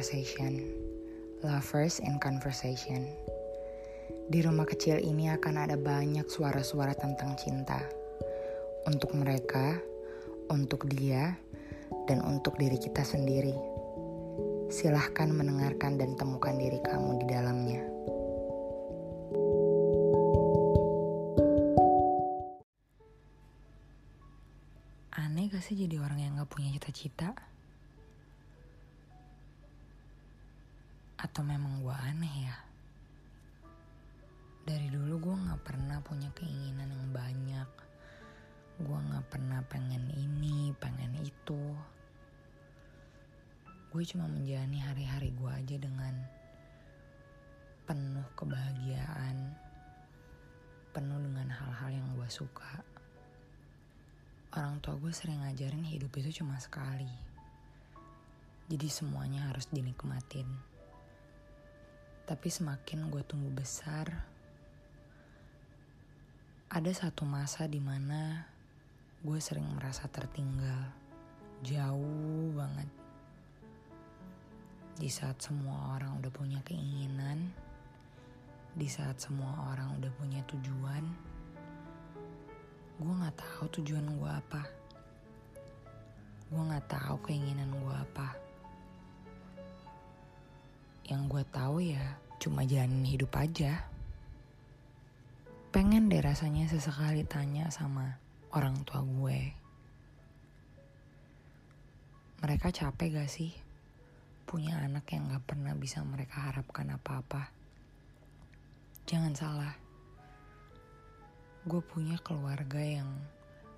Loversation, Lovers in Conversation. Di rumah kecil ini akan ada banyak suara-suara tentang cinta. Untuk mereka, untuk dia, dan untuk diri kita sendiri. Silahkan mendengarkan dan temukan diri kamu di dalamnya. Aneh gak sih jadi orang yang gak punya cita-cita? Atau memang gue aneh ya? Dari dulu gue gak pernah punya keinginan yang banyak. Gue gak pernah pengen ini, pengen itu. Gue cuma menjalani hari-hari gue aja dengan penuh kebahagiaan. Penuh dengan hal-hal yang gue suka. Orang tua gue sering ngajarin hidup itu cuma sekali. Jadi semuanya harus dinikmatin. Tapi semakin gue tumbuh besar, ada satu masa di mana gue sering merasa tertinggal, jauh banget. Di saat semua orang udah punya keinginan, di saat semua orang udah punya tujuan, gue nggak tahu tujuan gue apa. Gue nggak tahu keinginan gue apa. Yang gue tahu ya cuma jalanin hidup aja. Pengen deh rasanya sesekali tanya sama orang tua gue. Mereka capek gak sih punya anak yang gak pernah bisa mereka harapkan apa-apa? Jangan salah, gue punya keluarga yang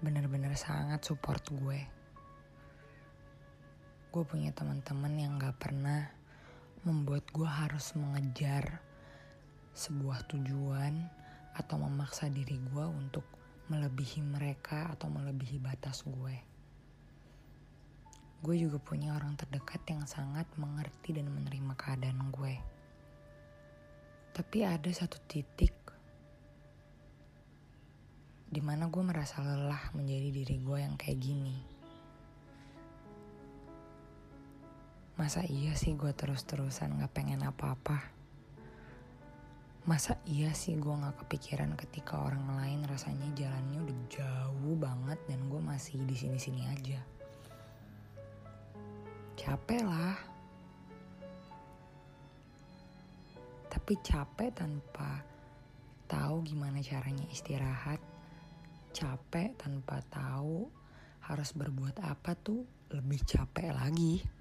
benar-benar sangat support gue. Gue punya teman-teman yang gak pernah membuat gue harus mengejar sebuah tujuan atau memaksa diri gue untuk melebihi mereka atau melebihi batas gue. Gue juga punya orang terdekat yang sangat mengerti dan menerima keadaan gue. Tapi ada satu titik di mana gue merasa lelah menjadi diri gue yang kayak gini. Masa iya sih gue terus-terusan gak pengen apa-apa? Masa iya sih gue gak kepikiran ketika orang lain rasanya jalannya udah jauh banget dan gue masih di sini-sini aja? Capek lah. Tapi capek tanpa tahu gimana caranya istirahat. Capek tanpa tahu harus berbuat apa tuh lebih capek lagi.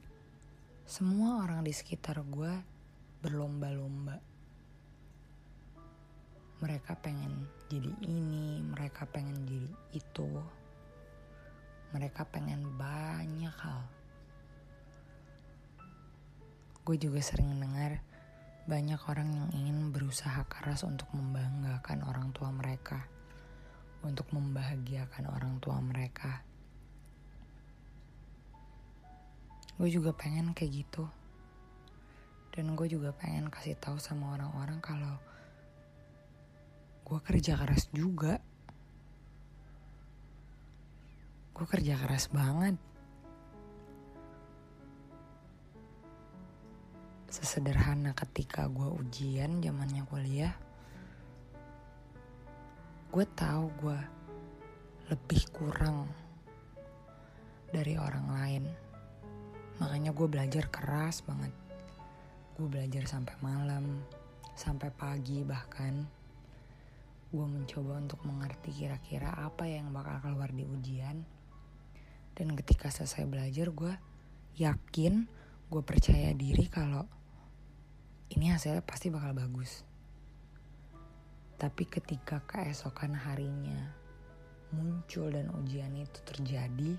Semua orang di sekitar gue berlomba-lomba. Mereka pengen jadi ini, mereka pengen jadi itu. Mereka pengen banyak hal. Gue juga sering dengar banyak orang yang ingin berusaha keras untuk membanggakan orang tua mereka, untuk membahagiakan orang tua mereka. Gue juga pengen kayak gitu. Dan gue juga pengen kasih tahu sama orang-orang kalau gue kerja keras juga. Gue kerja keras banget. Sesederhana ketika gue ujian zamannya kuliah gue tahu gue lebih kurang dari orang lain Makanya gue belajar keras banget. Gue belajar sampai malam, sampai pagi bahkan. Gue mencoba untuk mengerti kira-kira apa yang bakal keluar di ujian. Dan ketika selesai belajar gue yakin, gue percaya diri kalau ini hasilnya pasti bakal bagus. Tapi ketika keesokan harinya muncul dan ujian itu terjadi,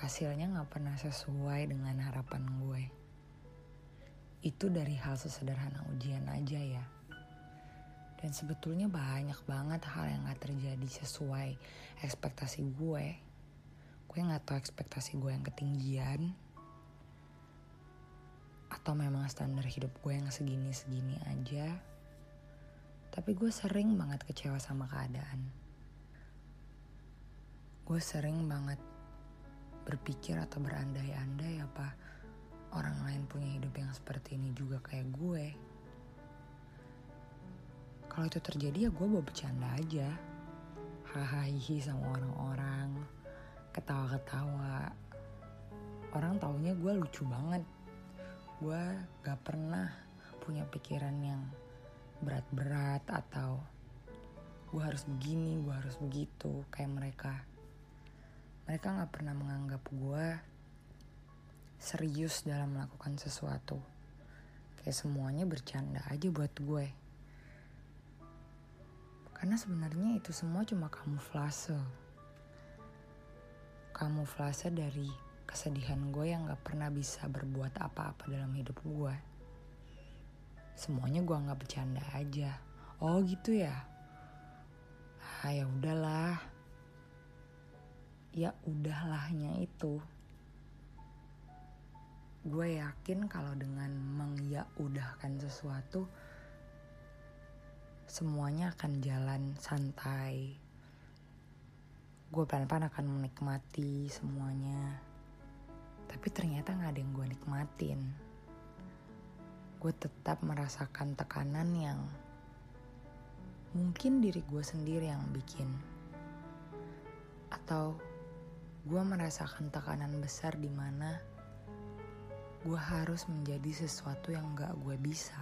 hasilnya gak pernah sesuai dengan harapan gue. Itu dari hal sesederhana ujian aja ya. Dan sebetulnya banyak banget hal yang gak terjadi sesuai ekspektasi gue. Gue gak tahu ekspektasi gue yang ketinggian. Atau memang standar hidup gue yang segini-segini aja. Tapi gue sering banget kecewa sama keadaan. Gue sering banget berpikir atau berandai-andai apa orang lain punya hidup yang seperti ini juga kayak gue. Kalau itu terjadi ya gue bawa bercanda aja. Hahaha sama orang-orang ketawa-ketawa. Orang taunya gue lucu banget. Gue gak pernah punya pikiran yang berat-berat atau gue harus begini gue harus begitu. Kayak mereka mereka gak pernah menganggap gue serius dalam melakukan sesuatu kayak semuanya bercanda aja buat gue karena sebenarnya itu semua cuma kamuflase. Kamuflase dari kesedihan gue yang gak pernah bisa berbuat apa-apa dalam hidup gue. Semuanya gue anggap bercanda aja. Oh gitu ya? Ah ya udahlah. Ya udahlahnya itu. Gue yakin kalau dengan mengyaudahkan sesuatu, semuanya akan jalan santai. Gue pelan-pelan akan menikmati semuanya. Tapi ternyata gak ada yang gue nikmatin. Gue tetap merasakan tekanan yang mungkin diri gue sendiri yang bikin. Atau gue merasakan tekanan besar di mana gue harus menjadi sesuatu yang gak gue bisa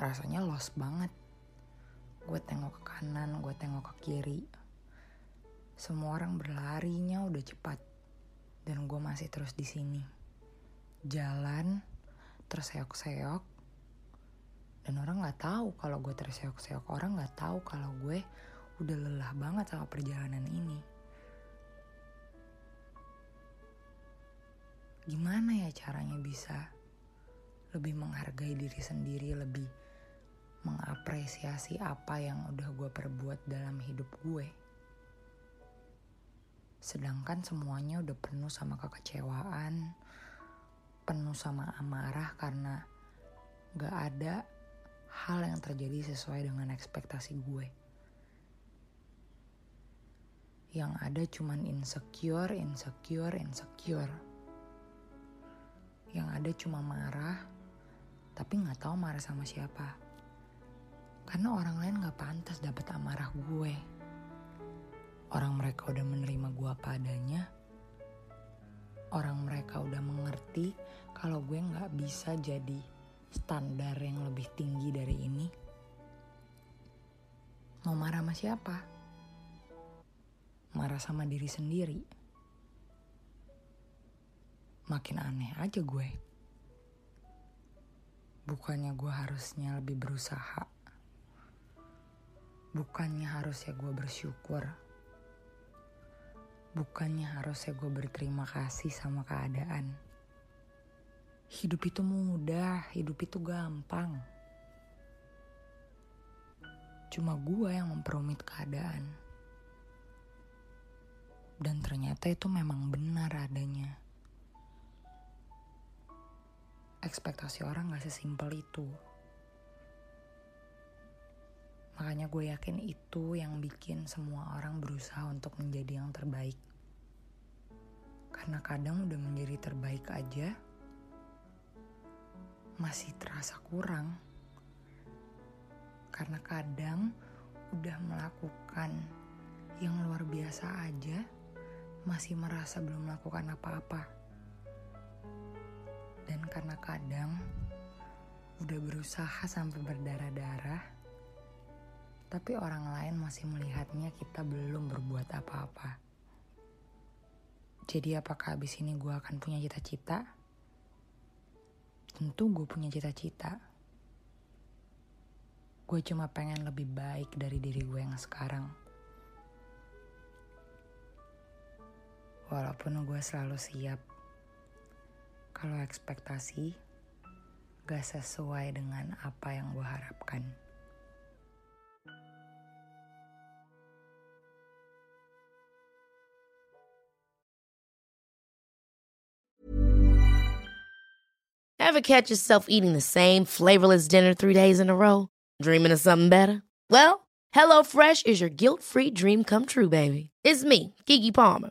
rasanya lost banget. Gue tengok ke kanan, gue tengok ke kiri. Semua orang berlarinya udah cepat. Dan gue masih terus di sini. Jalan, terseok-seok. Dan orang gak tahu kalau gue terseok-seok. Orang gak tahu kalau gue udah lelah banget sama perjalanan ini. Gimana ya caranya bisa lebih menghargai diri sendiri, lebih mengapresiasi apa yang udah gue perbuat dalam hidup gue. Sedangkan semuanya udah penuh sama kekecewaan, penuh sama amarah karena gak ada hal yang terjadi sesuai dengan ekspektasi gue. Yang ada cuman insecure, insecure, insecure. Yang ada cuma marah, tapi gak tahu marah sama siapa. Karena orang lain gak pantas dapat amarah gue. Orang mereka udah menerima gue apa adanya. Orang mereka udah mengerti kalau gue gak bisa jadi standar yang lebih tinggi dari ini. Mau marah sama siapa? Marah sama diri sendiri. Makin aneh aja gue. Bukannya gue harusnya lebih berusaha Bukannya harusnya gue bersyukur. Bukannya harusnya gue berterima kasih sama keadaan. Hidup itu mudah, hidup itu gampang. Cuma gue yang memperumit keadaan. Dan ternyata itu memang benar adanya. Ekspektasi orang gak sesimpel itu. Makanya gue yakin itu yang bikin semua orang berusaha untuk menjadi yang terbaik. Karena kadang udah menjadi terbaik aja, masih terasa kurang. Karena kadang udah melakukan yang luar biasa aja, masih merasa belum melakukan apa-apa. Dan karena kadang udah berusaha sampai berdarah-darah, tapi orang lain masih melihatnya kita belum berbuat apa-apa. Jadi apakah abis ini gue akan punya cita-cita? Tentu gue punya cita-cita. Gue cuma pengen lebih baik dari diri gue yang sekarang. Walaupun gue selalu siap kalau ekspektasi gak sesuai dengan apa yang gue harapkan. Ever catch yourself eating the same flavorless dinner three days in a row? Dreaming of something better? Well, HelloFresh is your guilt-free dream come true, baby. It's me, Kiki Palmer.